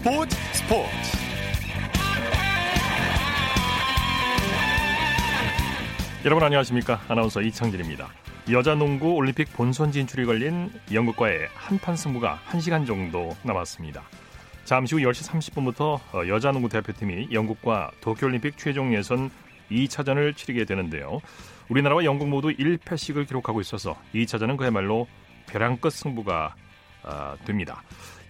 스포츠 스포츠. 여러분 안녕하십니까? 아나운서 이창진입니다. 여자 농구 올림픽 본선 진출이 걸린 영국과의 한판 승부가 1시간 정도 남았습니다. 잠시 후 10시 30분부터 어, 여자 농구 대표팀이 영국과 도쿄올림픽 최종 예선 2차전을 치르게 되는데요. 우리나라와 영국 모두 1패씩을 기록하고 있어서 2차전은 그야말로 벼랑 끝 승부가 어, 됩니다.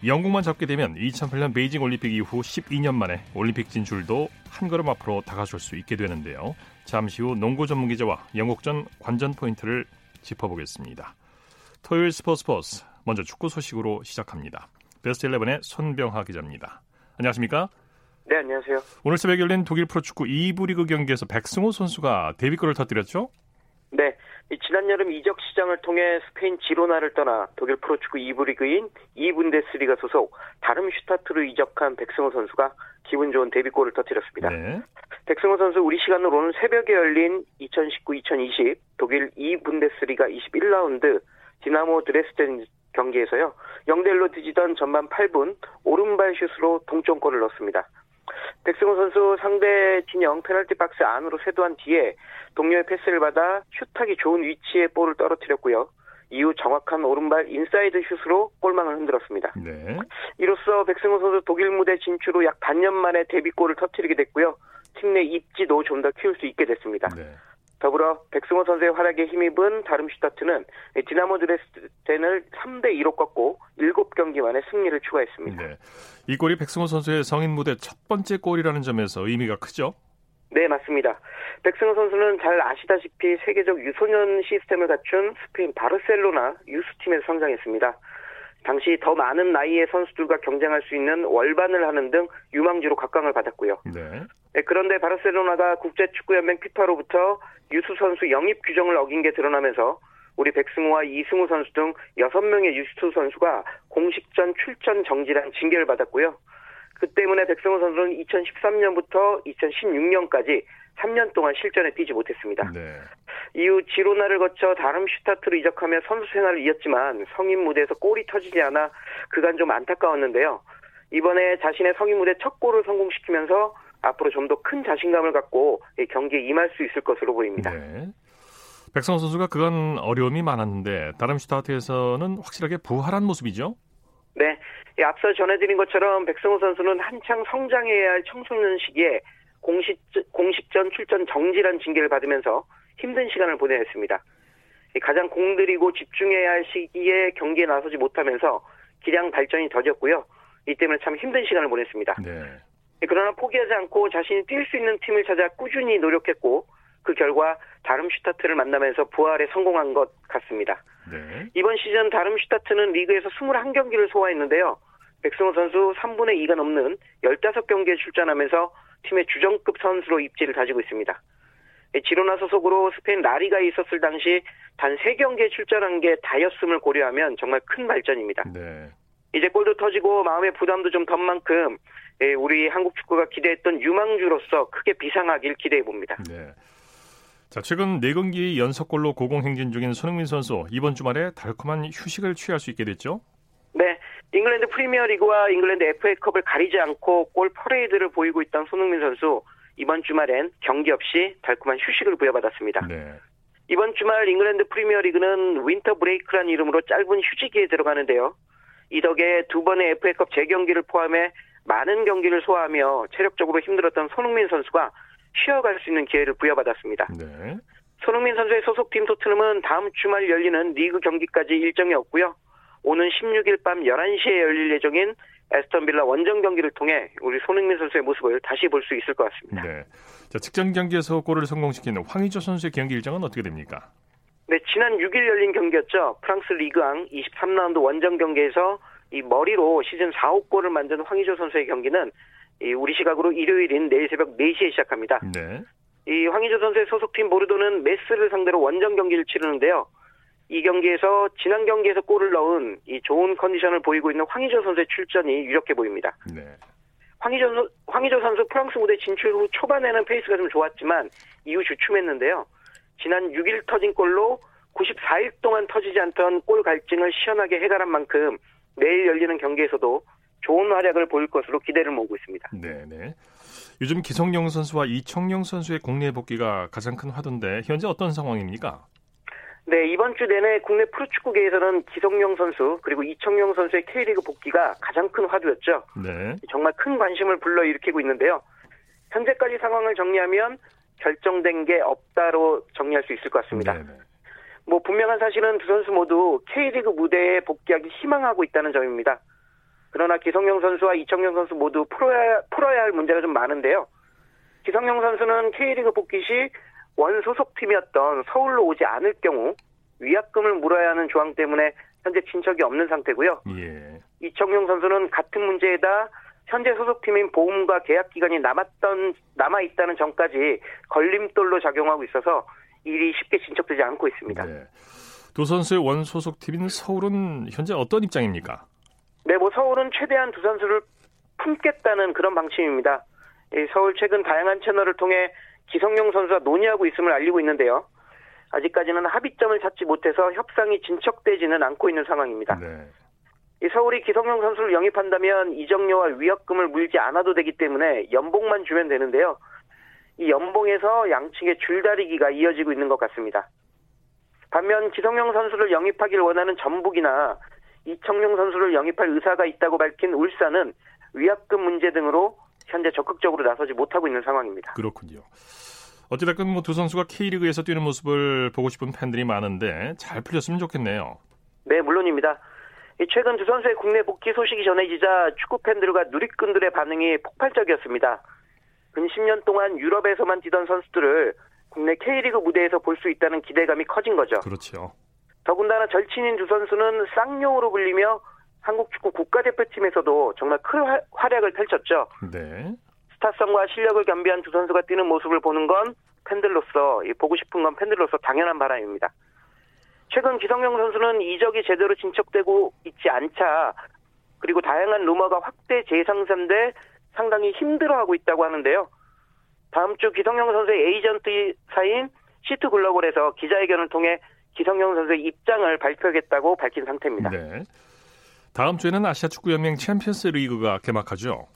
영국만 잡게 되면 2008년 베이징 올림픽 이후 12년 만에 올림픽 진출도 한 걸음 앞으로 다가설 수 있게 되는데요. 잠시 후 농구 전문 기자와 영국전 관전 포인트를 짚어보겠습니다. 토요일 스포츠 스포츠 먼저 축구 소식으로 시작합니다. 베스트 11의 손병하 기자입니다. 안녕하십니까? 네, 안녕하세요. 오늘 새벽 열린 독일 프로축구 2부 리그 경기에서 백승호 선수가 데뷔골을 터뜨렸죠? 네, 지난 여름 이적 시장을 통해 스페인 지로나를 떠나 독일 프로축구 2부 리그인 2분데스리가 소속 다름슈타트로 이적한 백승호 선수가 기분 좋은 데뷔골을 터뜨렸습니다. 네. 백승호 선수 우리 시간으로 오늘 새벽에 열린 2019-2020 독일 2분데스리가 21라운드 디나모 드레스덴 경기에서요. 0대1로 뒤지던 전반 8분 오른발 슛으로 동점골을 넣었습니다. 백승호 선수 상대 진영 페널티 박스 안으로 쇄도한 뒤에 동료의 패스를 받아 슛하기 좋은 위치에 볼을 떨어뜨렸고요. 이후 정확한 오른발 인사이드 슛으로 골망을 흔들었습니다. 네. 이로써 백승호 선수 독일 무대 진출 후 약 반년 만에 데뷔골을 터뜨리게 됐고요. 팀 내 입지도 좀 더 키울 수 있게 됐습니다. 네. 더불어 백승호 선수의 활약에 힘입은 다름슈타트는 디나모 드레스덴을 3대 2로 꺾고 7경기 만에 승리를 추가했습니다. 네. 이 골이 백승호 선수의 성인 무대 첫 번째 골이라는 점에서 의미가 크죠? 네, 맞습니다. 백승호 선수는 잘 아시다시피 세계적 유소년 시스템을 갖춘 스페인 바르셀로나 유스팀에서 성장했습니다. 당시 더 많은 나이의 선수들과 경쟁할 수 있는 월반을 하는 등 유망주로 각광을 받았고요. 네. 네, 그런데 바르셀로나가 국제축구연맹 피파로부터 유수 선수 영입 규정을 어긴 게 드러나면서 우리 백승호와 이승우 선수 등 6명의 유수 선수가 공식전 출전 정지란 징계를 받았고요. 그 때문에 백승호 선수는 2013년부터 2016년까지 3년 동안 실전에 뛰지 못했습니다. 네. 이후 지로나를 거쳐 다름슈타트로 이적하며 선수 생활을 이었지만 성인 무대에서 골이 터지지 않아 그간 좀 안타까웠는데요. 이번에 자신의 성인 무대 첫 골을 성공시키면서 앞으로 좀 더 큰 자신감을 갖고 경기에 임할 수 있을 것으로 보입니다. 네. 백성호 선수가 그건 어려움이 많았는데 다름슈타트에서는 확실하게 부활한 모습이죠? 네. 앞서 전해드린 것처럼 백성호 선수는 한창 성장해야 할 청소년 시기에 공식, 공식전 출전 정지란 징계를 받으면서 힘든 시간을 보내야 했습니다. 가장 공들이고 집중해야 할 시기에 경기에 나서지 못하면서 기량 발전이 더뎠고요. 이 때문에 참 힘든 시간을 보냈습니다. 네. 그러나 포기하지 않고 자신이 뛸 수 있는 팀을 찾아 꾸준히 노력했고 그 결과 다름슈타트를 만나면서 부활에 성공한 것 같습니다. 네. 이번 시즌 다름슈타트는 리그에서 21경기를 소화했는데요. 백승호 선수 3분의 2가 넘는 15경기에 출전하면서 팀의 주전급 선수로 입지를 다지고 있습니다. 지로나 소속으로 스페인 라리가에 있었을 당시 단 3경기에 출전한 게 다였음을 고려하면 정말 큰 발전입니다. 네. 이제 골도 터지고 마음의 부담도 좀덜 만큼 우리 한국 축구가 기대했던 유망주로서 크게 비상하길 기대해 봅니다. 네. 자, 최근 4경기 연속골로 고공행진 중인 손흥민 선수 이번 주말에 달콤한 휴식을 취할 수 있게 됐죠? 네. 잉글랜드 프리미어리그와 잉글랜드 FA컵을 가리지 않고 골 퍼레이드를 보이고 있던 손흥민 선수 이번 주말엔 경기 없이 달콤한 휴식을 부여받았습니다. 네. 이번 주말 잉글랜드 프리미어리그는 윈터 브레이크란 이름으로 짧은 휴지기에 들어가는데요. 이 덕에 두 번의 FA컵 재경기를 포함해 많은 경기를 소화하며 체력적으로 힘들었던 손흥민 선수가 쉬어갈 수 있는 기회를 부여받았습니다. 네. 손흥민 선수의 소속팀 토트넘은 다음 주말 열리는 리그 경기까지 일정이 없고요. 오는 16일 밤 11시에 열릴 예정인 에스턴 빌라 원정 경기를 통해 우리 손흥민 선수의 모습을 다시 볼 수 있을 것 같습니다. 네. 자, 직전 경기에서 골을 성공시키는 황의조 선수의 경기 일정은 어떻게 됩니까? 네, 지난 6일 열린 경기였죠. 프랑스 리그왕 23라운드 원정 경기에서 이 머리로 시즌 4호 골을 만든 황의조 선수의 경기는 이 우리 시각으로 일요일인 내일 새벽 4시에 시작합니다. 네. 이 황의조 선수의 소속팀 보르도는 메스를 상대로 원정 경기를 치르는데요. 이 경기에서 지난 경기에서 골을 넣은 이 좋은 컨디션을 보이고 있는 황의조 선수의 출전이 유력해 보입니다. 네. 황의조, 황의조 선수 프랑스 무대 진출 후 초반에는 페이스가 좀 좋았지만 이후 주춤했는데요. 지난 6일 터진 골로 94일 동안 터지지 않던 골 갈증을 시원하게 해결한 만큼 내일 열리는 경기에서도 좋은 활약을 보일 것으로 기대를 모으고 있습니다. 네, 네. 요즘 기성용 선수와 이청용 선수의 국내 복귀가 가장 큰 화두인데 현재 어떤 상황입니까? 네, 이번 주 내내 국내 프로축구계에서는 기성용 선수 그리고 이청용 선수의 K리그 복귀가 가장 큰 화두였죠. 네. 정말 큰 관심을 불러일으키고 있는데요. 현재까지 상황을 정리하면 결정된 게 없다로 정리할 수 있을 것 같습니다. 네네. 뭐 분명한 사실은 두 선수 모두 K리그 무대에 복귀하기 희망하고 있다는 점입니다. 그러나 기성용 선수와 이청용 선수 모두 풀어야, 풀어야 할 문제가 좀 많은데요. 기성용 선수는 K리그 복귀 시 원 소속팀이었던 서울로 오지 않을 경우 위약금을 물어야 하는 조항 때문에 현재 진척이 없는 상태고요. 예. 이청용 선수는 같은 문제에다 현재 소속팀인 보험과 계약 기간이 남았던 남아 있다는 점까지 걸림돌로 작용하고 있어서 일이 쉽게 진척되지 않고 있습니다. 네. 두 선수의 원 소속팀인 서울은 현재 어떤 입장입니까? 네, 뭐 서울은 최대한 두 선수를 품겠다는 그런 방침입니다. 이 서울 최근 다양한 채널을 통해 기성용 선수와 논의하고 있음을 알리고 있는데요. 아직까지는 합의점을 찾지 못해서 협상이 진척되지는 않고 있는 상황입니다. 네. 이 서울이 기성용 선수를 영입한다면 이적료와 위약금을 물지 않아도 되기 때문에 연봉만 주면 되는데요. 이 연봉에서 양측의 줄다리기가 이어지고 있는 것 같습니다. 반면 기성용 선수를 영입하길 원하는 전북이나 이청용 선수를 영입할 의사가 있다고 밝힌 울산은 위약금 문제 등으로 현재 적극적으로 나서지 못하고 있는 상황입니다. 그렇군요. 어찌됐건 뭐 두 선수가 K리그에서 뛰는 모습을 보고 싶은 팬들이 많은데 잘 풀렸으면 좋겠네요. 네, 물론입니다. 최근 두 선수의 국내 복귀 소식이 전해지자 축구 팬들과 누리꾼들의 반응이 폭발적이었습니다. 근 10년 동안 유럽에서만 뛰던 선수들을 국내 K리그 무대에서 볼 수 있다는 기대감이 커진 거죠. 그렇죠. 더군다나 절친인 두 선수는 쌍용으로 불리며 한국 축구 국가대표팀에서도 정말 큰 활약을 펼쳤죠. 네. 스타성과 실력을 겸비한 두 선수가 뛰는 모습을 보는 건 팬들로서 보고 싶은 건 팬들로서 당연한 바람입니다. 최근 기성용 선수는 이적이 제대로 진척되고 있지 않자 그리고 다양한 루머가 확대 재생산돼 상당히 힘들어하고 있다고 하는데요. 다음 주 기성용 선수의 에이전트사인 씨투글로벌에서 기자회견을 통해 기성용 선수의 입장을 밝혀야겠다고 밝힌 상태입니다. 네. 다음 주에는 아시아 축구 연맹 챔피언스 리그가 개막하죠.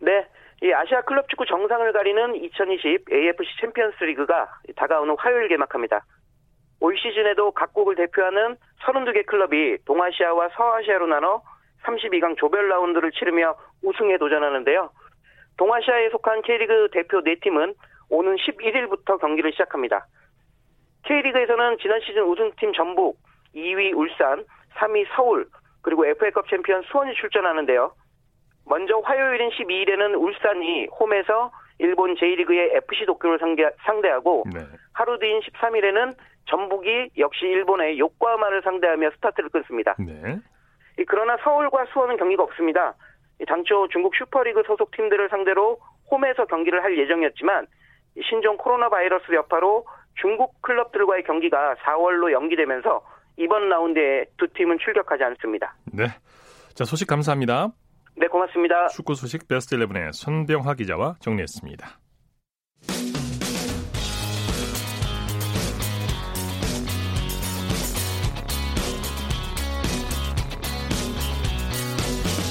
네. 이 아시아 클럽 축구 정상을 가리는 2020 AFC 챔피언스 리그가 다가오는 화요일 개막합니다. 올 시즌에도 각국을 대표하는 32개 클럽이 동아시아와 서아시아로 나눠 32강 조별 라운드를 치르며 우승에 도전하는데요. 동아시아에 속한 K리그 대표 4팀은 오는 11일부터 경기를 시작합니다. K리그에서는 지난 시즌 우승팀 전북, 2위 울산, 3위 서울, 그리고 FA컵 챔피언 수원이 출전하는데요. 먼저 화요일인 12일에는 울산이 홈에서 일본 제1리그의 FC 도쿄를 상대, 하고 네. 하루 뒤인 13일에는 전북이 역시 일본의 요코하마를 상대하며 스타트를 끊습니다. 네. 그러나 서울과 수원은 경기가 없습니다. 당초 중국 슈퍼리그 소속 팀들을 상대로 홈에서 경기를 할 예정이었지만 신종 코로나 바이러스 여파로 중국 클럽들과의 경기가 4월로 연기되면서 이번 라운드에 두 팀은 출격하지 않습니다. 네. 자, 소식 감사합니다. 네, 고맙습니다. 축구 소식 베스트 11의 손병화 기자와 정리했습니다.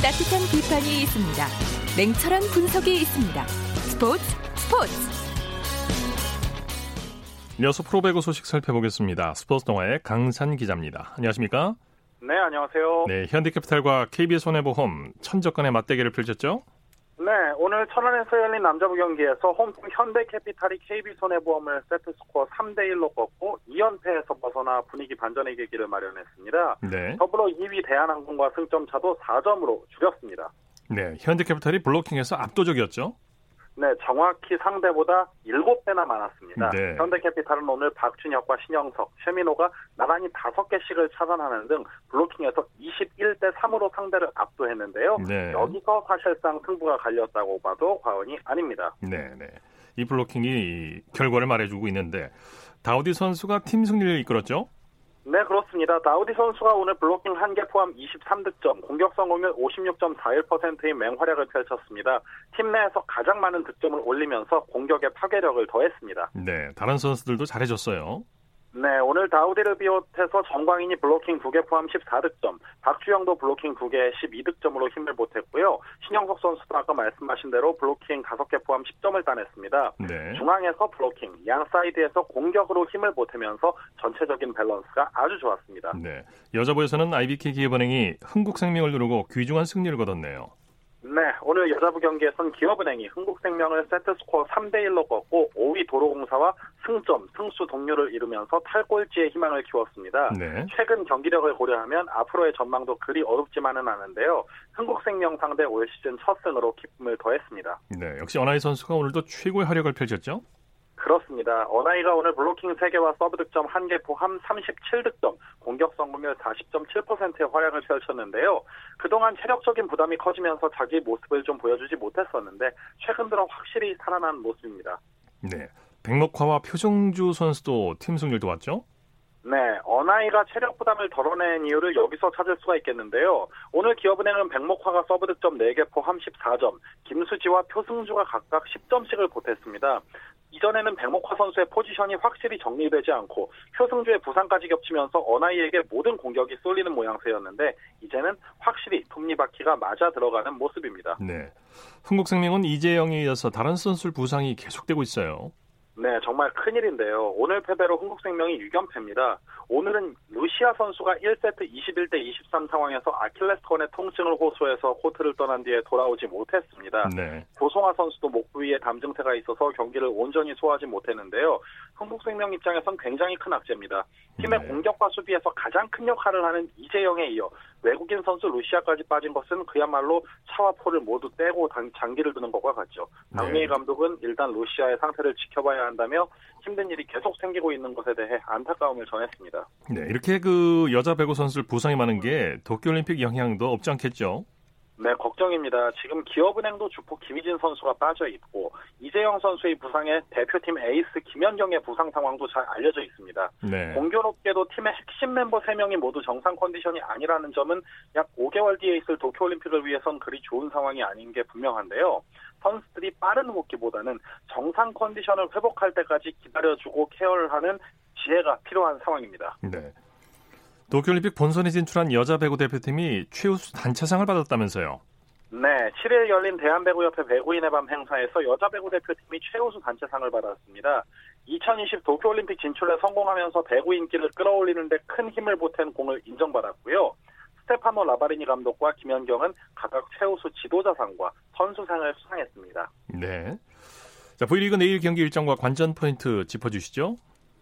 따뜻한 비판이 있습니다. 냉철한 분석이 있습니다. 스포츠 스포츠. 이어서 프로배구 소식 살펴보겠습니다. 스포츠 동아의 강산 기자입니다. 안녕하십니까? 네, 안녕하세요. 네, 현대캐피탈과 KB손해보험 천적간의 맞대결을 펼쳤죠? 네, 오늘 천안에서 열린 남자부 경기에서 홈팀 현대캐피탈이 KB손해보험을 세트스코어 3대1로 꺾고 2연패에서 벗어나 분위기 반전의 계기를 마련했습니다. 네. 더불어 2위 대한항공과 승점차도 4점으로 줄였습니다. 네, 현대캐피탈이 블로킹에서 압도적이었죠? 네, 정확히 상대보다 7배나 많았습니다. 네. 현대캐피탈은 오늘 박준혁과 신영석, 최민호가 나란히 5개씩을 차단하는 등 블로킹에서 21대 3으로 상대를 압도했는데요. 네. 여기서 사실상 승부가 갈렸다고 봐도 과언이 아닙니다. 네, 네. 이 블로킹이 결과를 말해주고 있는데 다우디 선수가 팀 승리를 이끌었죠? 네, 그렇습니다. 다우디 선수가 오늘 블로킹 1개 포함 23득점, 공격 성공률 56.41%의 맹활약을 펼쳤습니다. 팀 내에서 가장 많은 득점을 올리면서 공격의 파괴력을 더했습니다. 네, 다른 선수들도 잘해줬어요. 네, 오늘 다우디를 비롯해서 전광인이 블로킹 2개 포함 14득점, 박주형도 블로킹 2개 12득점으로 힘을 보탰고요. 신영석 선수도 아까 말씀하신 대로 블로킹 5개 포함 10점을 따냈습니다. 네. 중앙에서 블로킹, 양 사이드에서 공격으로 힘을 보태면서 전체적인 밸런스가 아주 좋았습니다. 네. 여자부에서는 IBK 기업은행이 흥국생명을 누르고 귀중한 승리를 거뒀네요. 네, 오늘 여자부 경기에선 기업은행이 흥국생명을 세트스코어 3대1로 꺾고 5위 도로공사와 승점, 승수 동률을 이루면서 탈꼴찌의 희망을 키웠습니다. 네. 최근 경기력을 고려하면 앞으로의 전망도 그리 어렵지만은 않은데요. 흥국생명 상대 올 시즌 첫 승으로 기쁨을 더했습니다. 네. 역시 어나이 선수가 오늘도 최고의 활약을 펼쳤죠? 그렇습니다. 어나이가 오늘 블로킹 3개와 서브 득점 1개 포함 37득점, 공격 성공률 40.7%의 활약을 펼쳤는데요. 그동안 체력적인 부담이 커지면서 자기 모습을 좀 보여주지 못했었는데 최근 들어 확실히 살아난 모습입니다. 네. 백목화와 표승주 선수도 팀 승리를 도왔죠? 네, 어나이가 체력 부담을 덜어낸 이유를 여기서 찾을 수가 있겠는데요. 오늘 기업은행은 백목화가 서브 득점 4개 포함 14점, 김수지와 표승주가 각각 10점씩을 보탰습니다. 이전에는 백목화 선수의 포지션이 확실히 정리되지 않고 표승주의 부상까지 겹치면서 어나이에게 모든 공격이 쏠리는 모양새였는데 이제는 확실히 톱니바퀴가 맞아 들어가는 모습입니다. 네. 흥국생명은 이재영에 이어서 다른 선수 부상이 계속되고 있어요. 네, 정말 큰일인데요. 오늘 패배로 흥국생명이 6연패입니다. 오늘은 루시아 선수가 1세트 21대 23 상황에서 아킬레스건의 통증을 호소해서 코트를 떠난 뒤에 돌아오지 못했습니다. 네. 조송아 선수도 목 부위에 담증태가 있어서 경기를 온전히 소화하지 못했는데요. 흥국생명 입장에선 굉장히 큰 악재입니다. 팀의 네. 공격과 수비에서 가장 큰 역할을 하는 이재영에 이어 외국인 선수 루시아까지 빠진 것은 그야말로 차와 포를 모두 떼고 당- 장기를 두는 것과 같죠. 네. 박미희 감독은 일단 루시아의 상태를 지켜봐야 한다며 힘든 일이 계속 생기고 있는 것에 대해 안타까움을 전했습니다. 네. 이렇게 그 여자 배구 선수들 부상이 많은 게 도쿄올림픽 영향도 없지 않겠죠? 네, 걱정입니다. 지금 기업은행도 주포 김희진 선수가 빠져 있고 이재영 선수의 부상에 대표팀 에이스 김연경의 부상 상황도 잘 알려져 있습니다. 네. 공교롭게도 팀의 핵심 멤버 3명이 모두 정상 컨디션이 아니라는 점은 약 5개월 뒤에 있을 도쿄올림픽을 위해선 그리 좋은 상황이 아닌 게 분명한데요. 선수들이 빠른 복귀보다는 정상 컨디션을 회복할 때까지 기다려주고 케어를 하는 지혜가 필요한 상황입니다. 네. 도쿄올림픽 본선에 진출한 여자 배구 대표팀이 최우수 단체상을 받았다면서요. 네, 7일 열린 대한배구협회 배구인의 밤 행사에서 여자 배구 대표팀이 최우수 단체상을 받았습니다. 2020 도쿄올림픽 진출에 성공하면서 배구 인기를 끌어올리는 데 큰 힘을 보탠 공을 인정받았고요. 스테파노 라바리니 감독과 김연경은 각각 최우수 지도자상과 선수상을 수상했습니다. 네. 자, V리그 내일 경기 일정과 관전 포인트 짚어주시죠.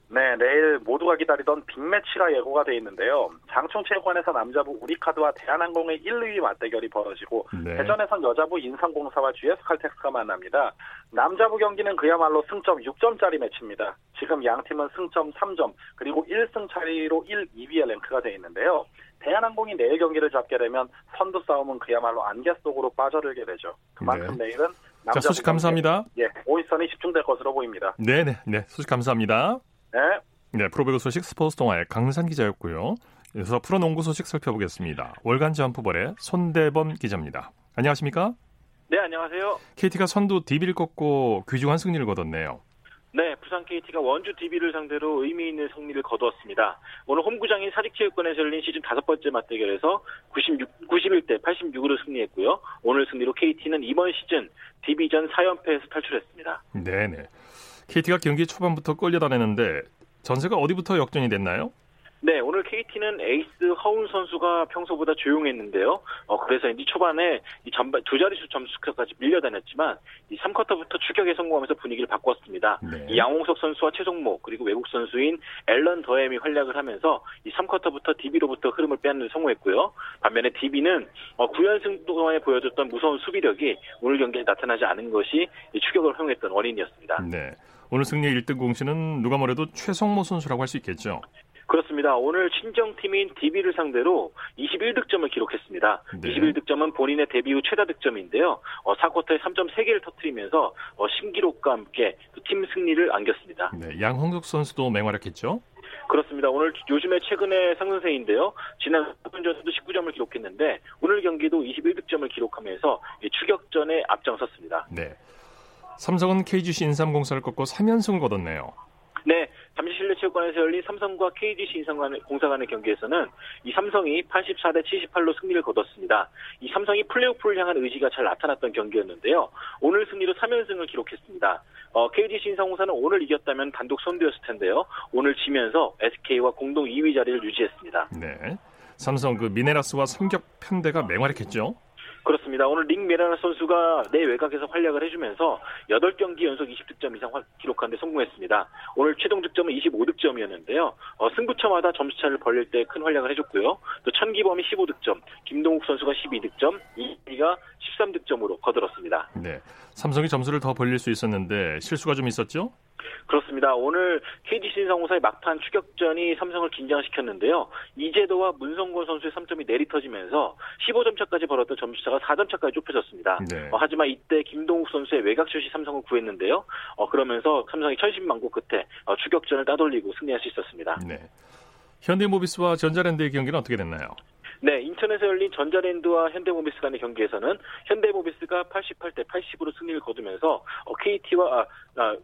네, 내일 모두가 기다리던 빅매치가 예고가 돼 있는데요. 장충체육관에서 남자부 우리카드와 대한항공의 1, 2위 맞대결이 벌어지고 네. 대전에선 여자부 인상공사와 GS칼텍스가 만납니다. 남자부 경기는 그야말로 승점 6점짜리 매치입니다. 지금 양 팀은 승점 3점 그리고 1승 차리로 1, 2위에 랭크가 돼 있는데요. 대한항공이 내일 경기를 잡게 되면 선두 싸움은 그야말로 안개 속으로 빠져들게 되죠. 그만큼 네. 내일은 자, 남자부 소식 감사합니다. 예, 오이선이 집중될 것으로 보입니다. 네 네, 네. 소식 감사합니다. 네. 네, 프로배구 소식 스포츠 동아의 강산 기자였고요. 이어서 프로농구 소식 살펴보겠습니다. 월간 점프볼의 손대범 기자입니다. 안녕하십니까? 네, 안녕하세요. KT가 선두 DB를 꺾고 귀중한 승리를 거뒀네요. 네, 부산 KT가 원주 DB를 상대로 의미 있는 승리를 거두었습니다. 오늘 홈구장인 사직체육관에서 열린 시즌 다섯 번째 맞대결에서 96, 91대 86으로 승리했고요. 오늘 승리로 KT는 이번 시즌 DB전 4연패에서 탈출했습니다. 네네. KT가 경기 초반부터 끌려다녔는데 전세가 어디부터 역전이 됐나요? 네, 오늘 KT는 에이스 허운 선수가 평소보다 조용했는데요. 어, 그래서 이제 초반에 이 전반 두 자릿수 점수까지 밀려다녔지만 이 3쿼터부터 추격에 성공하면서 분위기를 바꿨습니다. 네. 이 양홍석 선수와 최종모 그리고 외국 선수인 앨런 더햄이 활약을 하면서 이 3쿼터부터 DB로부터 흐름을 빼앗는 데 성공했고요. 반면에 DB는 어, 9연승 동안에 보여줬던 무서운 수비력이 오늘 경기에 나타나지 않은 것이 이 추격을 허용했던 원인이었습니다. 네. 오늘 승리의 1등 공신은 누가 뭐래도 최성모 선수라고 할 수 있겠죠. 그렇습니다. 오늘 친정팀인 DB를 상대로 21득점을 기록했습니다. 네. 21득점은 본인의 데뷔 후 최다 득점인데요. 어, 4쿼터에 3점 3개를 터뜨리면서 어, 신기록과 함께 또팀 승리를 안겼습니다. 네. 양홍석 선수도 맹활약했죠. 그렇습니다. 오늘 요즘에 최근의 상승세인데요. 지난 4분전에도 19점을 기록했는데 오늘 경기도 21득점을 기록하면서 이 추격전에 앞장섰습니다. 네. 삼성은 KGC 인삼공사를 꺾고 3연승을 거뒀네요. 네, 잠시 실내체육관에서 열린 삼성과 KGC 인상공사 간의 경기에서는 이 삼성이 84대 78로 승리를 거뒀습니다. 이 삼성이 플레이오프를 향한 의지가 잘 나타났던 경기였는데요. 오늘 승리로 3연승을 기록했습니다. 어, KGC 인상공사는 오늘 이겼다면 단독 선두였을 텐데요. 오늘 지면서 SK와 공동 2위 자리를 유지했습니다. 네. 삼성 그 미네라스와 삼격 편대가 맹활약했죠. 그렇습니다. 오늘 링 메라나 선수가 내 외곽에서 활약을 해주면서 8경기 연속 20득점 이상 기록한 데 성공했습니다. 오늘 최종 득점은 25득점이었는데요. 어, 승부처마다 점수차를 벌릴 때 큰 활약을 해줬고요. 또 천기범이 15득점, 김동욱 선수가 12득점, 이기가 13득점으로 거들었습니다. 네. 삼성이 점수를 더 벌릴 수 있었는데 실수가 좀 있었죠? 그렇습니다. 오늘 KG 신성호사의 막판 추격전이 삼성을 긴장시켰는데요. 이재도와 문성곤 선수의 3점이 내리터지면서 15점 차까지 벌었던 점수차가 4점 차까지 좁혀졌습니다. 네. 어, 하지만 이때 김동욱 선수의 외곽슛이 삼성을 구했는데요. 어, 그러면서 삼성이 천신만고 끝에 어, 추격전을 따돌리고 승리할 수 있었습니다. 네. 현대모비스와 전자랜드의 경기는 어떻게 됐나요? 네, 인천에서 열린 전자랜드와 현대모비스 간의 경기에서는 현대모비스가 88대 80으로 승리를 거두면서 KT와 아, 아,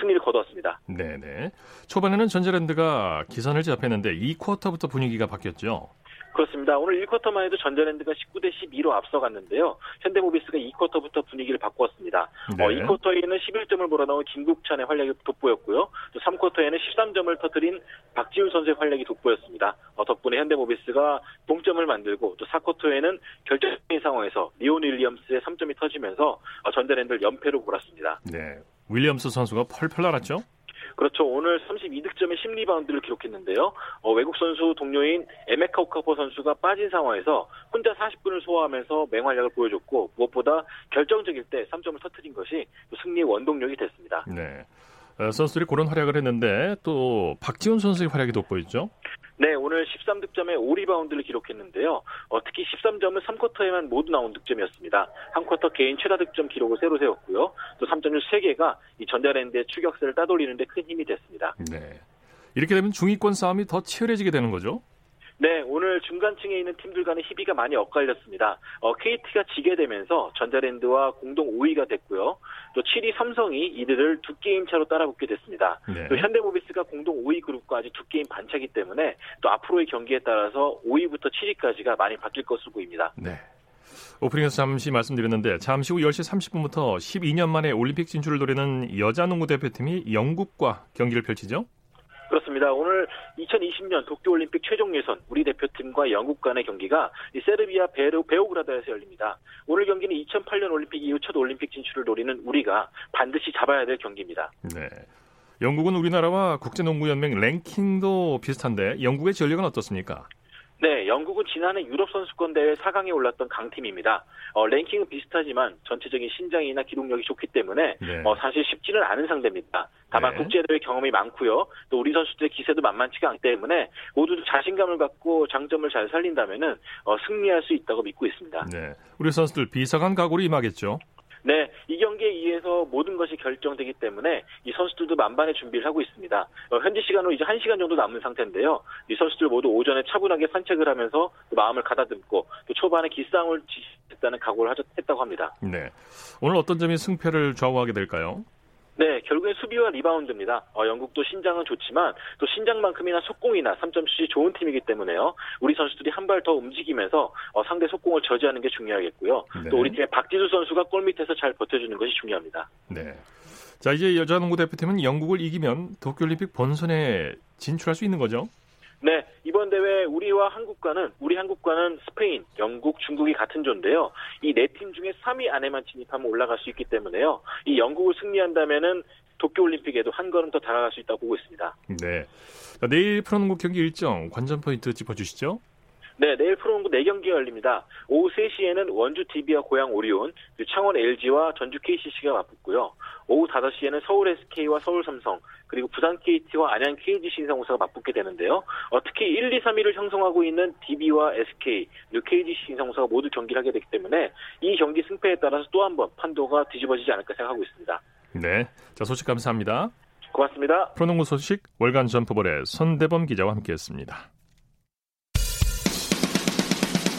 승리를 거두었습니다. 네, 네. 초반에는 전자랜드가 기선을 제압했는데 2쿼터부터 분위기가 바뀌었죠. 그렇습니다. 오늘 1쿼터만 해도 전자랜드가 19대 12로 앞서갔는데요. 현대모비스가 2쿼터부터 분위기를 바꾸었습니다. 네. 어, 2쿼터에는 11점을 몰아넣은 김국찬의 활약이 돋보였고요. 또 3쿼터에는 13점을 터뜨린 박지훈 선수의 활약이 돋보였습니다. 어, 덕분에 현대모비스가 동점을 만들고 또 4쿼터에는 결정적인 상황에서 리온 윌리엄스의 3점이 터지면서 어, 전자랜드를 연패로 몰았습니다. 네. 윌리엄스 선수가 펄펄 날았죠? 그렇죠. 오늘 32득점의 10리바운드를 기록했는데요. 어, 외국 선수 동료인 에메카 오카포 선수가 빠진 상황에서 혼자 40분을 소화하면서 맹활약을 보여줬고 무엇보다 결정적일 때 3점을 터뜨린 것이 승리의 원동력이 됐습니다. 네. 어, 선수들이 그런 활약을 했는데 또 박지훈 선수의 활약이 돋보였죠? 네, 오늘 13득점에 5리바운드를 기록했는데요. 어, 특히 13점은 3쿼터에만 모두 나온 득점이었습니다. 한 쿼터 개인 최다 득점 기록을 새로 세웠고요. 또 3점슛 3개가 이 전자랜드의 추격세를 따돌리는 데 큰 힘이 됐습니다. 네. 이렇게 되면 중위권 싸움이 더 치열해지게 되는 거죠? 네, 오늘 중간층에 있는 팀들 간의 희비가 많이 엇갈렸습니다. 어, KT가 지게 되면서 전자랜드와 공동 5위가 됐고요. 또 7위 삼성이 이들을 두 게임 차로 따라붙게 됐습니다. 네. 또 현대모비스가 공동 5위 그룹과 아직 두 게임 반차기 때문에 또 앞으로의 경기에 따라서 5위부터 7위까지가 많이 바뀔 것으로 보입니다. 네. 오프닝에서 잠시 말씀드렸는데 잠시 후 10시 30분부터 12년 만에 올림픽 진출을 노리는 여자 농구 대표팀이 영국과 경기를 펼치죠. 그렇습니다. 오늘 2020년 도쿄올림픽 최종 예선 우리 대표팀과 영국 간의 경기가 세르비아 베르, 베오그라드에서 열립니다. 오늘 경기는 2008년 올림픽 이후 첫 올림픽 진출을 노리는 우리가 반드시 잡아야 될 경기입니다. 네. 영국은 우리나라와 국제농구연맹 랭킹도 비슷한데 영국의 전력은 어떻습니까? 네, 영국은 지난해 유럽 선수권 대회 4강에 올랐던 강팀입니다. 어, 랭킹은 비슷하지만 전체적인 신장이나 기록력이 좋기 때문에 네. 어, 사실 쉽지는 않은 상대입니다. 다만 네. 국제대회 경험이 많고요. 또 우리 선수들의 기세도 만만치가 않기 때문에 모두 자신감을 갖고 장점을 잘 살린다면 은 어, 승리할 수 있다고 믿고 있습니다. 네, 우리 선수들 비상한 각오로 임하겠죠. 네, 이 경기에 의해서 모든 것이 결정되기 때문에 이 선수들도 만반의 준비를 하고 있습니다. 어, 현지 시간으로 이제 1시간 정도 남은 상태인데요. 이 선수들 모두 오전에 차분하게 산책을 하면서 마음을 가다듬고 또 초반에 기싸움을 지켰다는 각오를 했다고 합니다. 네, 오늘 어떤 점이 승패를 좌우하게 될까요? 네, 결국엔 수비와 리바운드입니다. 어, 영국도 신장은 좋지만 또 신장만큼이나 속공이나 3점슛이 좋은 팀이기 때문에요. 우리 선수들이 한 발 더 움직이면서 어, 상대 속공을 저지하는 게 중요하겠고요. 네. 또 우리 팀의 박지수 선수가 골 밑에서 잘 버텨주는 것이 중요합니다. 네. 자, 이제 여자농구 대표팀은 영국을 이기면 도쿄올림픽 본선에 진출할 수 있는 거죠? 네, 이번 대회 우리와 한국과는 우리 한국과는 스페인, 영국, 중국이 같은 조인데요. 이 네 팀 중에 3위 안에만 진입하면 올라갈 수 있기 때문에요. 이 영국을 승리한다면은 도쿄올림픽에도 한 걸음 더 다가갈 수 있다고 보고 있습니다. 네. 자, 내일 프로농구 경기 일정 관전 포인트 짚어주시죠. 네, 내일 프로농구 4경기가 열립니다. 오후 3시에는 원주 DB와 고양 오리온, 창원 LG와 전주 KCC가 맞붙고요. 오후 5시에는 서울 SK와 서울 삼성, 그리고 부산 KT와 안양 KG 신성우사가 맞붙게 되는데요. 어, 특히 1, 2, 3위를 형성하고 있는 DB와 SK, 그리고 KG 신성우사가 모두 경기를 하게 되기 때문에 이 경기 승패에 따라서 또 한 번 판도가 뒤집어지지 않을까 생각하고 있습니다. 네, 자 소식 감사합니다. 고맙습니다. 프로농구 소식 월간 점프볼의 손대범 기자와 함께했습니다.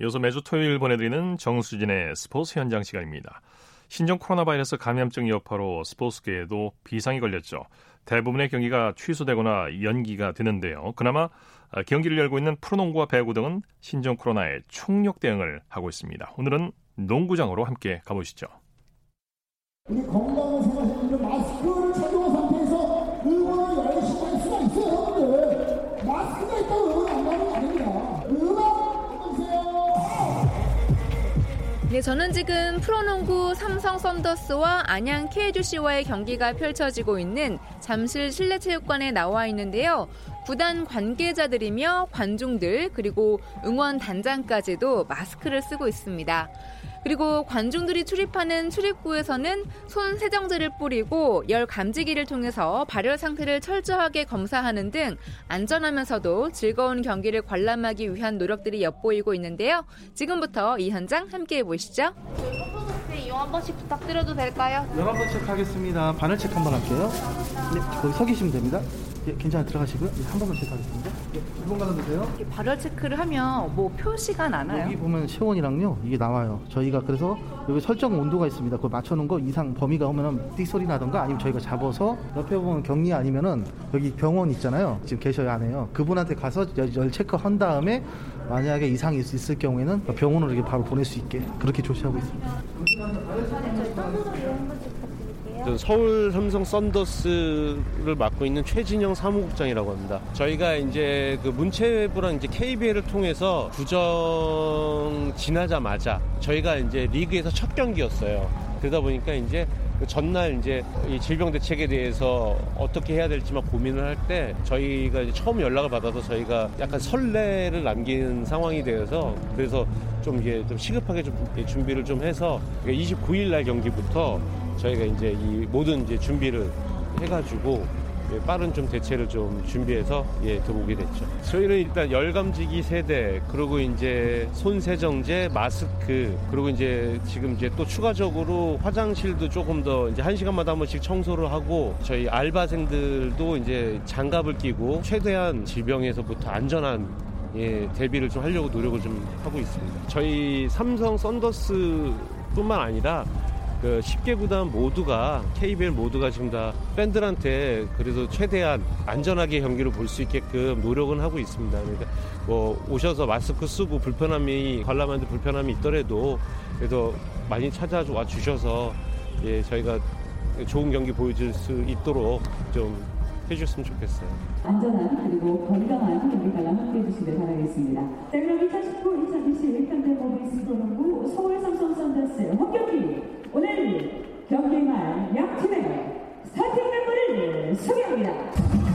이어서 매주 토요일 보내드리는 정수진의 스포츠 현장 시간입니다. 신종 코로나 바이러스 감염증 여파로 스포츠계에도 비상이 걸렸죠. 대부분의 경기가 취소되거나 연기가 되는데요. 그나마 경기를 열고 있는 프로농구와 배구 등은 신종 코로나에 총력 대응을 하고 있습니다. 오늘은 농구장으로 함께 가보시죠. 우리 건강을 생각 네, 저는 지금 프로농구 삼성 썬더스와 안양 KGC와의 경기가 펼쳐지고 있는 잠실 실내체육관에 나와 있는데요. 구단 관계자들이며 관중들 그리고 응원 단장까지도 마스크를 쓰고 있습니다. 그리고 관중들이 출입하는 출입구에서는 손 세정제를 뿌리고 열 감지기를 통해서 발열 상태를 철저하게 검사하는 등 안전하면서도 즐거운 경기를 관람하기 위한 노력들이 엿보이고 있는데요. 지금부터 이 현장 함께 보시죠. 한 번씩 부탁드려도 될까요? 11번 체크하겠습니다. 바늘 체크 한 번 할게요. 네, 거기 서 계시면 됩니다. 예, 괜찮아 들어가시고요. 예, 한 번만 체크하겠습니다. 예, 1번 가는데요. 발열 체크를 하면 뭐 표시가 나나요? 여기 보면 체온이랑요 이게 나와요. 저희가 그래서 여기 설정 온도가 있습니다. 그걸 맞춰놓은 거 이상 범위가 오면은 띡 소리 나던가 아니면 저희가 잡아서 옆에 보면 격리 아니면은 여기 병원 있잖아요. 지금 계셔야 하네요. 그분한테 가서 열, 열 체크한 다음에 만약에 이상이 있- 있을 경우에는 병원으로 이렇게 바로 보낼 수 있게 그렇게 조치하고 있습니다. 그 서울 삼성 썬더스를 맡고 있는 최진영 사무국장이라고 합니다. 저희가 이제 그 문체부랑 이제 KBL을 통해서 구정 지나자마자 저희가 이제 리그에서 첫 경기였어요. 그러다 보니까 이제 그 전날 이제 이 질병 대책에 대해서 어떻게 해야 될지만 고민을 할 때 저희가 이제 처음 연락을 받아서 저희가 약간 설레를 남기는 상황이 되어서 그래서 좀 이게 좀 시급하게 좀 준비를 좀 해서 29일 날 경기부터 저희가 이제 이 모든 이제 준비를 해가지고 예, 빠른 좀 대체를 좀 준비해서 예 들어오게 됐죠. 저희는 일단 열감지기 세대 그리고 이제 손 세정제, 마스크 그리고 이제 지금 이제 또 추가적으로 화장실도 조금 더 이제 한 시간마다 한 번씩 청소를 하고 저희 알바생들도 이제 장갑을 끼고 최대한 질병에서부터 안전한 예, 대비를 좀 하려고 노력을 좀 하고 있습니다. 저희 삼성 썬더스뿐만 아니라 그 10개 구단 모두가 KBL 모두가 지금 다 팬들한테 그래서 최대한 안전하게 경기를 볼 수 있게끔 노력은 하고 있습니다. 그러니까 뭐 오셔서 마스크 쓰고 불편함이 관람하는데 불편함이 있더라도 그래도 많이 찾아와 주셔서 예 저희가 좋은 경기 보여줄 수 있도록 좀 해주셨으면 좋겠어요. 안전한 그리고 건강한 경기 관람 함께 해 주시길 바라겠습니다. 자 그럼 2019-2020 현대 모비스 프로농구 서울 삼성 썬더스 홈경기 오늘 경기할 양 팀의 스타팅 멤버를 소개합니다.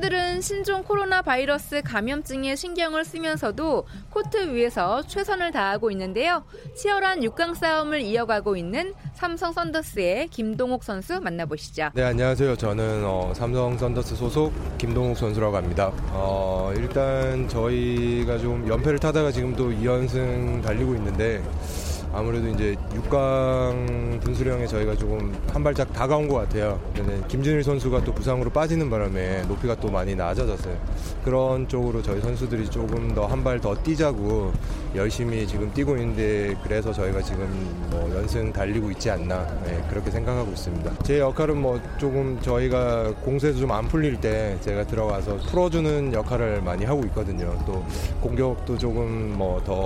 선수들은 신종 코로나 바이러스 감염증에 신경을 쓰면서도 코트 위에서 최선을 다하고 있는데요. 치열한 6강 싸움을 이어가고 있는 삼성 썬더스의 김동욱 선수 만나보시죠. 네, 안녕하세요. 저는 어, 삼성 썬더스 소속 김동욱 선수라고 합니다. 어, 일단 저희가 좀 연패를 타다가 지금도 2연승 달리고 있는데 아무래도 이제 6강 분수령에 저희가 조금 한 발짝 다가온 것 같아요. 김준일 선수가 또 부상으로 빠지는 바람에 높이가 또 많이 낮아졌어요. 그런 쪽으로 저희 선수들이 조금 더 한 발 더 뛰자고 열심히 지금 뛰고 있는데 그래서 저희가 지금 뭐 연승 달리고 있지 않나 네, 그렇게 생각하고 있습니다. 제 역할은 뭐 조금 저희가 공세에서 좀 안 풀릴 때 제가 들어가서 풀어주는 역할을 많이 하고 있거든요. 또 공격도 조금 뭐 더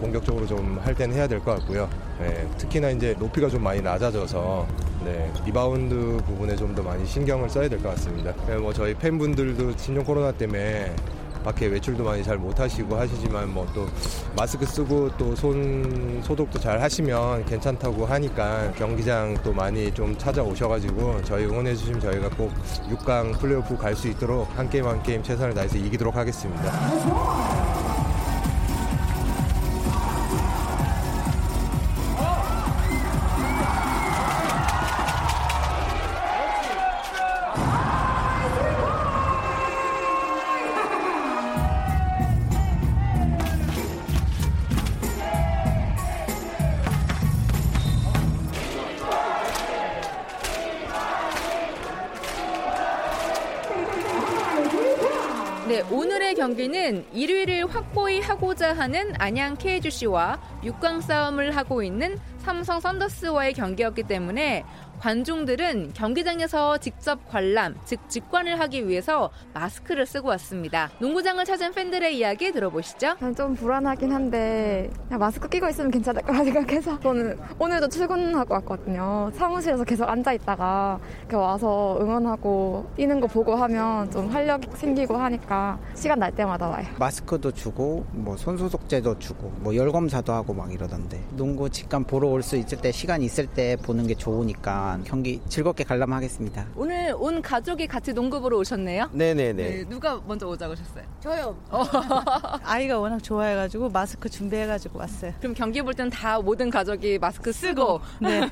공격적으로 좀 할 때는 해야 될 것 같 고요. 네, 특히나 이제 높이가 좀 많이 낮아져서 네, 리바운드 부분에 좀 더 많이 신경을 써야 될 것 같습니다. 네, 뭐 저희 팬분들도 신종 코로나 때문에 밖에 외출도 많이 잘 못 하시고 하시지만 뭐 또 마스크 쓰고 또 손 소독도 잘 하시면 괜찮다고 하니까 경기장 또 많이 좀 찾아오셔가지고 저희 응원해 주시면 저희가 꼭 6강 플레이오프 갈 수 있도록 한 게임 한 게임 최선을 다해서 이기도록 하겠습니다. 하는 안양 KGC와 6강 싸움을 하고 있는 삼성 썬더스와의 경기였기 때문에 관중들은 경기장에서 직접 관람, 즉 직관을 하기 위해서 마스크를 쓰고 왔습니다. 농구장을 찾은 팬들의 이야기 들어보시죠. 난좀 불안하긴 한데 그냥 마스크 끼고 있으면 괜찮을 거라 생각해서 저는 오늘도 출근하고 왔거든요. 사무실에서 계속 앉아 있다가 이렇게 와서 응원하고 뛰는 거 보고 하면 좀 활력 생기고 하니까 시간 날 때마다 와요. 마스크도 주고 뭐 손소독제도 주고 뭐 열검사도 하고 막 이러던데 농구 직관 보러 올 수 있을 때 시간 있을 때 보는 게 좋으니까 경기 즐겁게 관람하겠습니다. 오늘 온 가족이 같이 농구 보러 오셨네요. 네네네. 네, 누가 먼저 오자고 하셨어요? 저요. 아이가 워낙 좋아해가지고 마스크 준비해가지고 왔어요. 그럼 경기 볼 때는 다 모든 가족이 마스크 쓰고 네.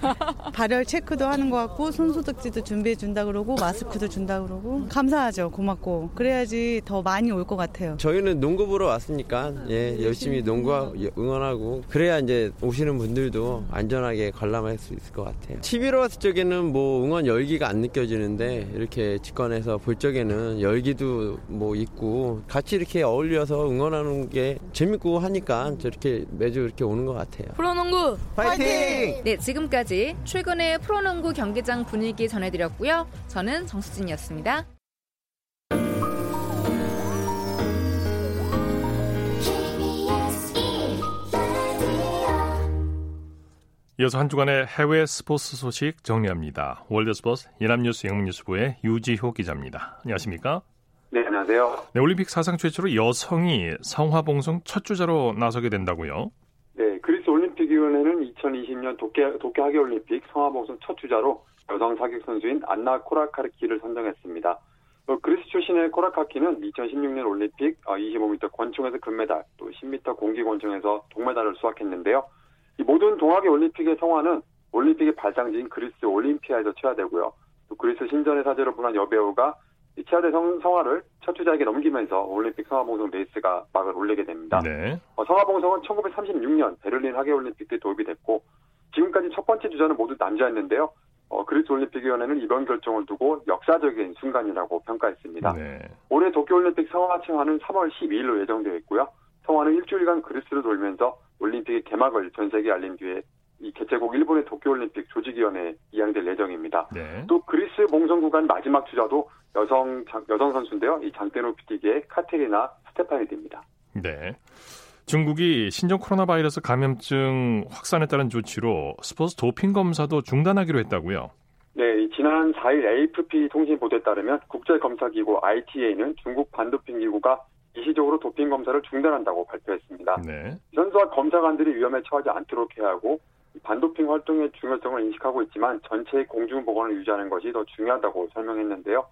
발열 체크도 하는 것 같고 손소독제도 준비해 준다 그러고 마스크도 준다 그러고 감사하죠. 고맙고 그래야지 더 많이 올 것 같아요. 저희는 농구 보러 왔으니까 예, 열심히 농구 응원하고 그래야 이제 오시는 분들도 안전하게 관람할 수 있을 것 같아요. TV로 봤을 적에는 뭐 응원 열기가 안 느껴지는데 이렇게 직관해서 볼 적에는 열기도 뭐 있고 같이 이렇게 어울려서 응원하는 게 재밌고 하니까 저렇게 매주 이렇게 오는 것 같아요. 프로농구 파이팅! 네, 지금까지 최근의 프로농구 경기장 분위기 전해드렸고요. 저는 정수진이었습니다. 이어서 한 주간의 해외 스포츠 소식 정리합니다. 월드스포츠 연합뉴스 영문뉴스부의 유지효 기자입니다. 안녕하십니까? 네, 안녕하세요. 네, 올림픽 사상 최초로 여성이 성화봉송 첫 주자로 나서게 된다고요? 네, 그리스 올림픽위원회는 2020년 도쿄, 도쿄 하계올림픽 성화봉송 첫 주자로 여성 사격 선수인 안나 코라카르키를 선정했습니다. 어, 그리스 출신의 코라카키는 2016년 올림픽 25m 권총에서 금메달, 또 10m 공기 권총에서 동메달을 수확했는데요. 이 모든 동하계 올림픽의 성화는 올림픽의 발상지인 그리스 올림피아에서 채화되고요. 또 그리스 신전의 사제로 분한 여배우가 이 채화된 성, 성화를 첫 주자에게 넘기면서 올림픽 성화봉송 레이스가 막을 올리게 됩니다. 네. 어, 성화봉송은 1936년 베를린 하계올림픽 때 도입이 됐고 지금까지 첫 번째 주자는 모두 남자였는데요. 어, 그리스 올림픽위원회는 이번 결정을 두고 역사적인 순간이라고 평가했습니다. 네. 올해 도쿄올림픽 성화 채화는 3월 12일로 예정되어 있고요. 성화는 일주일간 그리스를 돌면서 올림픽의 개막을 전 세계에 알린 뒤에 이 개최국 일본의 도쿄올림픽 조직위원회에 이양될 예정입니다. 네. 또 그리스 봉송 구간 마지막 주자도 여성 장- 여성 선수인데요. 이 장대노 피티기의 카테리나 스테파니드입니다. 네. 중국이 신종 코로나 바이러스 감염증 확산에 따른 조치로 스포츠 도핑 검사도 중단하기로 했다고요. 네, 이 지난 4일 AFP 통신 보도에 따르면 국제검사기구 ITA는 중국 반도핑 기구가 일시적으로 도핑 검사를 중단한다고 발표했습니다. 네. 선수와 검사관들이 위험에 처하지 않도록 해야 하고 이 반도핑 활동의 중요성을 인식하고 있지만 전체의 공중 보건을 유지하는 것이 더 중요하다고 설명했는데요.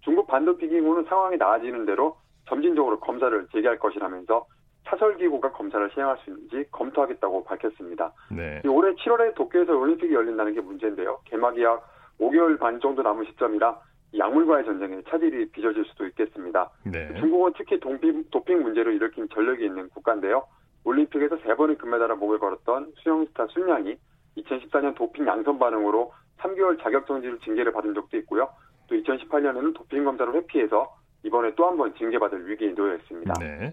중국 반도핑 기구는 상황이 나아지는 대로 점진적으로 검사를 재개할 것이라면서 차설 기구가 검사를 시행할 수 있는지 검토하겠다고 밝혔습니다. 네. 이 올해 7월에 도쿄에서 올림픽이 열린다는 게 문제인데요. 개막이 약 5개월 반 정도 남은 시점이라 이 약물과의 전쟁에 차질이 빚어질 수도 있겠습니다. 네. 중국은 특히 도핑, 도핑 문제를 일으킨 전력이 있는 국가인데요. 올림픽에서 세 번의 금메달을 목에 걸었던 수영 스타 순양이 2014년 도핑 양선 반응으로 3개월 자격 정지를 징계를 받은 적도 있고요. 또 2018년에는 도핑 검사를 회피해서 이번에 또 한 번 징계받을 위기에 놓여 있습니다. 네.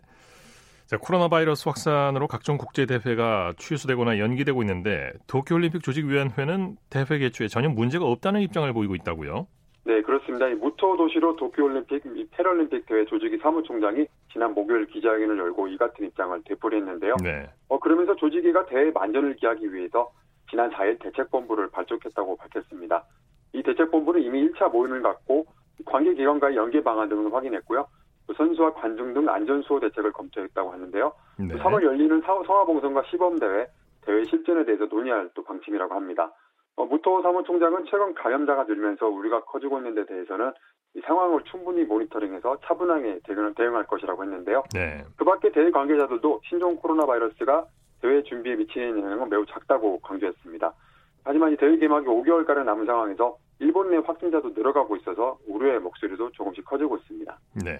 자, 코로나 바이러스 확산으로 각종 국제 대회가 취소되거나 연기되고 있는데 도쿄올림픽 조직위원회는 대회 개최에 전혀 문제가 없다는 입장을 보이고 있다고요. 네, 그렇습니다. 이 무토 도시로 도쿄올림픽 이 패럴림픽 대회 조직위 사무총장이 지난 목요일 기자회견을 열고 이 같은 입장을 되풀이했는데요. 네. 어, 그러면서 조직위가 대회 만전을 기하기 위해서 지난 4일 대책본부를 발족했다고 밝혔습니다. 이 대책본부는 이미 1차 모임을 갖고 관계기관과의 연계 방안 등을 확인했고요. 또 선수와 관중 등 안전 수호 대책을 검토했다고 하는데요. 네. 3월 열리는 사- 성화봉선과 시범대회 대회 실전에 대해서 논의할 또 방침이라고 합니다. 어, 무토 사무총장은 최근 감염자가 늘면서 우리가 커지고 있는 데 대해서는 이 상황을 충분히 모니터링해서 차분하게 대응, 대응할 것이라고 했는데요. 네. 그 밖에 대회 관계자들도 신종 코로나 바이러스가 대회 준비에 미치는 영향은 매우 작다고 강조했습니다. 하지만 이 대회 개막이 5개월가량 남은 상황에서 일본 내 확진자도 늘어가고 있어서 우려의 목소리도 조금씩 커지고 있습니다. 네.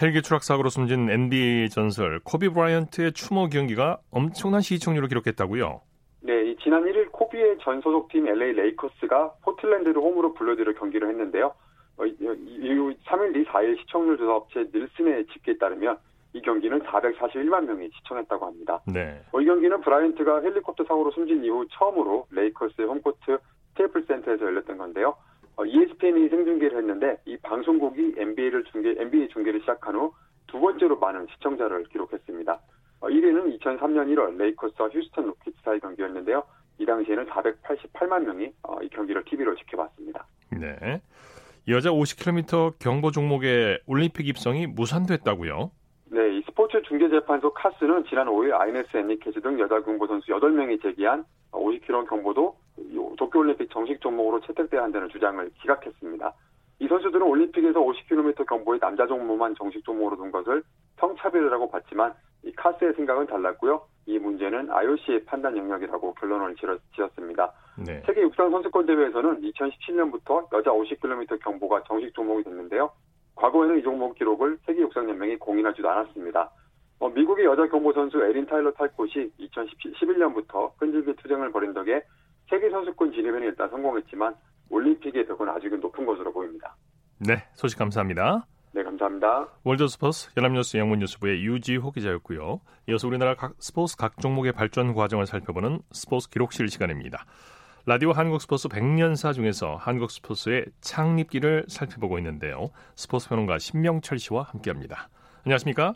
헬기 추락 사고로 숨진 NBA 전설 코비 브라이언트의 추모 경기가 엄청난 시청률을 기록했다고요. 네, 이 지난 1일 코비의 전 소속팀 LA 레이커스가 포틀랜드를 홈으로 불러들여 경기를 했는데요. 어, 이- 이후 3일 뒤 4일 시청률 조사 업체 닐슨의 집계에 따르면 이 경기는 441만 명이 시청했다고 합니다. 네. 어, 이 경기는 브라이언트가 헬리콥터 사고로 숨진 이후 처음으로 레이커스의 홈코트 스테이플 센터에서 열렸던 건데요. 어, ESPN이 생중계를 했는데 이 방송국이 NBA를 중계, NBA 중계를 시작한 후 두 번째로 많은 시청자를 기록했습니다. 어, 1위는 2003년 1월 레이커스와 휴스턴 로키츠 사이 경기였는데요. 이 당시에는 488만 명이 어, 이 경기를 TV로 지켜봤습니다. 네. 여자 50km 경보 종목의 올림픽 입성이 무산됐다고요. 네, 이 스포츠 중재재판소 CAS는 지난 5일 아이네스 앤니케즈 등 여자 경보 선수 8명이 제기한 50km 경보도 이 도쿄올림픽 정식 종목으로 채택돼야 한다는 주장을 기각했습니다. 이 선수들은 올림픽에서 50km 경보의 남자 종목만 정식 종목으로 둔 것을 성차별이라고 봤지만 이 카스의 생각은 달랐고요. 이 문제는 IOC의 판단 영역이라고 결론을 지었- 지었습니다. 네. 세계 육상 선수권 대회에서는 2017년부터 여자 50km 경보가 정식 종목이 됐는데요. 과거에는 이 종목 기록을 세계 육상 연맹이 공인하지도 않았습니다. 어, 미국의 여자 경보 선수 에린 타일러 탈콧이 2011년부터 끈질긴 투쟁을 벌인 덕에 세계 선수권 진입에는 일단 성공했지만 올림픽의 벽은 아직은 높은 것으로 보입니다. 네, 소식 감사합니다. 네, 감사합니다. 월드스포스 연합뉴스 영문뉴스부의 유지호 기자였고요. 이어서 우리나라 각 스포츠 각 종목의 발전 과정을 살펴보는 스포츠 기록실 시간입니다. 라디오 한국 스포츠 100년사 중에서 한국 스포츠의 창립기를 살펴보고 있는데요. 스포츠 평론가 신명철 씨와 함께합니다. 안녕하십니까?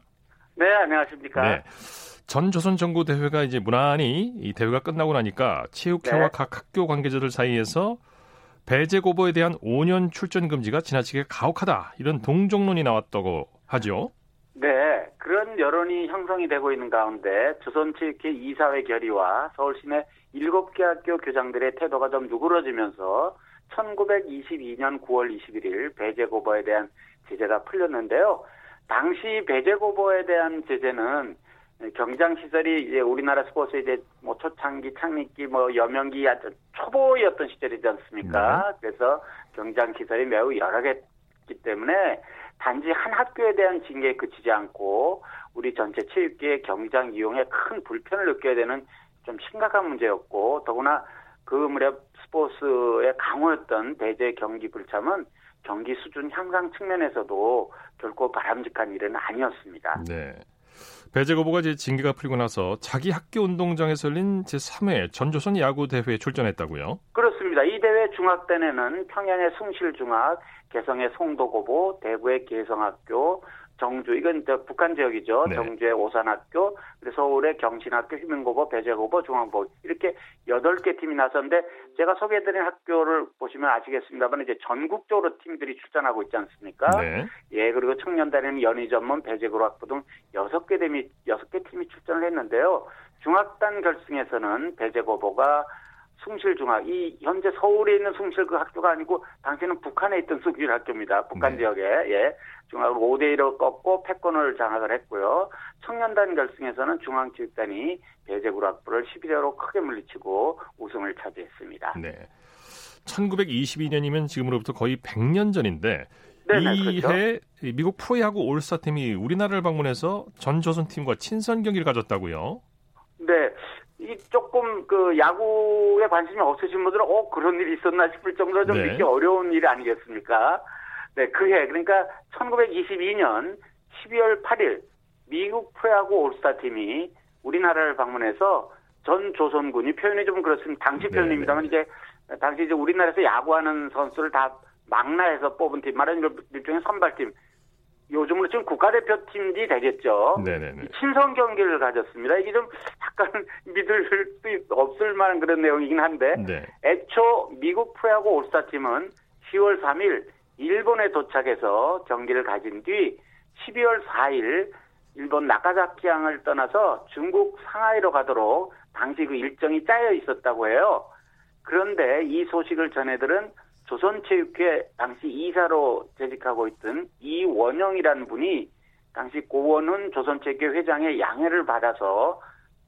네, 안녕하십니까. 네. 전 조선 정구 대회가 이제 무난히 이 대회가 끝나고 나니까 체육회와 네. 각 학교 관계자들 사이에서 배제 고보에 대한 5년 출전 금지가 지나치게 가혹하다 이런 동정론이 나왔다고 하죠. 네, 그런 여론이 형성이 되고 있는 가운데 조선체육회 이사회 결의와 서울 시내 7개 학교 교장들의 태도가 좀 누그러지면서 1922년 9월 21일 배제 고보에 대한 제재가 풀렸는데요. 당시 배제 고보에 대한 제재는 경장 시설이 이제 우리나라 스포츠 이제 뭐 초창기, 창립기, 뭐 여명기 아주 초보였던 시절이지 않습니까? 그래서 경장 시설이 매우 여러 개있기 때문에 단지 한 학교에 대한 징계에 그치지 않고 우리 전체 체육계의 경장 이용에 큰 불편을 느껴야 되는 좀 심각한 문제였고 더구나 그 무렵 스포츠의 강호였던 대제 경기 불참은 경기 수준 향상 측면에서도 결코 바람직한 일은 아니었습니다. 네. 배제 거부가 이제 징계가 풀리고 나서 자기 학교 운동장에서 열린 제3회 전조선 야구 대회에 출전했다고요. 그렇습니다. 이 대회 중학단에는 평양의 숭실중학, 개성의 송도고보, 대구의 개성학교, 정주 이건 저 북한 지역이죠. 네. 정주의 오산학교, 서울의 경신학교, 휴민고보, 배제고보, 중앙고 이렇게 여덟 개 팀이 나섰는데 제가 소개해드린 학교를 보시면 아시겠습니다만 이제 전국적으로 팀들이 출전하고 있지 않습니까? 네. 예, 그리고 청년단에는 연희 전문, 배제고학부 등 여섯 개 팀이 여섯 개 팀이 출전을 했는데요. 중학단 결승에서는 배제고보가 숭실중학, 이 현재 서울에 있는 숭실 그 학교가 아니고 당시에는 북한에 있던 숭실 학교입니다. 북한 네. 지역에 예, 중학으로 5대 1로 꺾고 패권을 장악을 했고요. 청년단 결승에서는 중앙체육단이 배제고학부를 11회로 크게 물리치고 우승을 차지했습니다. 네. 1922년이면 지금으로부터 거의 100년 전인데 네네, 이해 그렇죠. 이 미국 프로야구 올스타 팀이 우리나라를 방문해서 전 조선 팀과 친선 경기를 가졌다고요. 네. 이 조금 그 야구에 관심이 없으신 분들은 어 그런 일이 있었나 싶을 정도로 좀 네. 믿기 어려운 일이 아니겠습니까? 네, 그해 그러니까 1922년 12월 8일 미국 프로야구 올스타 팀이 우리나라를 방문해서 전 조선군이 표현이 좀 그렇습니다. 당시 표현입니다만 이제 당시 이제 우리나라에서 야구하는 선수를 다 망라해서 뽑은 팀, 말하는 일종의 선발팀. 요즘으로 지금 국가대표팀이 되겠죠. 네네네. 친선 경기를 가졌습니다. 이게 좀 약간 믿을 수 없을 만한 그런 내용이긴 한데 네. 애초 미국 프로야구 올스타 팀은 10월 3일 일본에 도착해서 경기를 가진 뒤 12월 4일 일본 나카자키항을 떠나서 중국 상하이로 가도록 당시 그 일정이 짜여 있었다고 해요. 그런데 이 소식을 전해들은 조선체육회 당시 이사로 재직하고 있던 이원영이라는 분이 당시 고원훈 조선체육회 회장의 양해를 받아서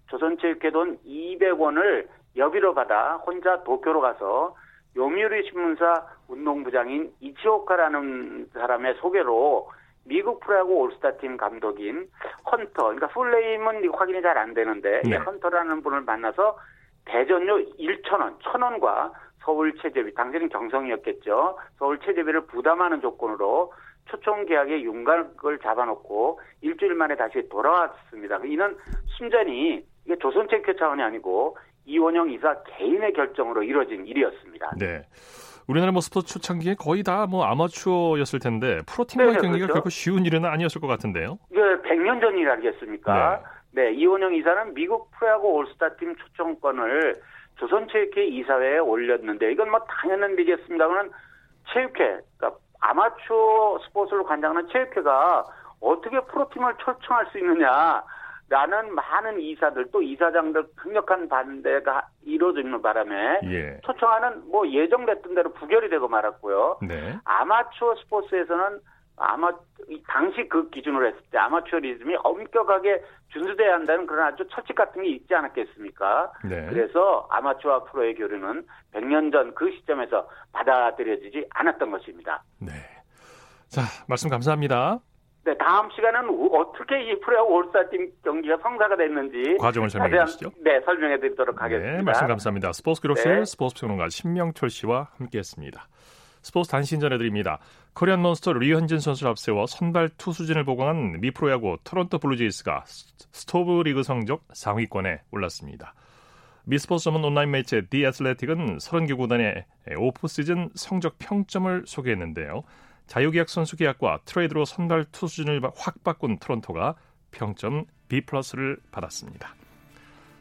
조선체육회 돈 200원을 여비로 받아 혼자 도쿄로 가서 요미우리 신문사 운동부장인 이치오카라는 사람의 소개로 미국 프로야구 올스타팀 감독인 헌터, 그러니까 풀네임은 확인이 잘 안 되는데 네. 헌터라는 분을 만나서 대전료 1천원, 1천원과 서울 체제비, 당시는 경성이었겠죠. 서울 체제비를 부담하는 조건으로 초청 계약에 윤곽을 잡아놓고 일주일 만에 다시 돌아왔습니다. 이는 순전히 이게 조선체육 차원이 아니고 이원영 이사 개인의 결정으로 이루어진 일이었습니다. 네. 우리나라 뭐 스포츠 초창기에 거의 다 뭐 아마추어였을 텐데 프로팀과의 네, 경기가 그렇죠. 결코 쉬운 일은 아니었을 것 같은데요. 이게 100년 전 일 아니겠습니까? 네. 네, 이원영 이사는 미국 프로야구 올스타팀 초청권을 조선체육회 이사회에 올렸는데 이건 뭐 당연한 일이겠습니다만 체육회, 그러니까 아마추어 스포츠를 관장하는 체육회가 어떻게 프로팀을 초청할 수 있느냐 라는 많은 이사들 또 이사장들 강력한 반대가 이루어지는 바람에 예. 초청하는 뭐 예정됐던 대로 부결이 되고 말았고요. 네. 아마추어 스포츠에서는 아마 당시 그 기준으로 했을 때 아마추어리즘이 엄격하게 준수돼야 한다는 그런 아주 철칙 같은 게 있지 않았겠습니까? 네. 그래서 아마추어 프로의 교류는 100년 전 그 시점에서 받아들여지지 않았던 것입니다. 네. 자, 말씀 감사합니다. 네, 다음 시간은 어떻게 이 프로야구 올스타팀 경기가 성사가 됐는지 과정을 설명해 주시죠. 네, 설명해 드리도록 하겠습니다. 네, 말씀 감사합니다. 스포츠 기록실 네. 스포츠 평론가 신명철 씨와 함께했습니다. 스포츠 단신 전해드립니다. 코리안 몬스터 류현진 선수를 앞세워 선발 투수진을 보강한 미프로야구 토론토 블루제이스가 스토브 리그 성적 상위권에 올랐습니다. 미스포츠 전문 온라인 매체 디 애슬레틱은 30개 구단의 오프 시즌 성적 평점을 소개했는데요. 자유계약 선수 계약과 트레이드로 선발 투수진을 확 바꾼 토론토가 평점 B 플러스를 받았습니다.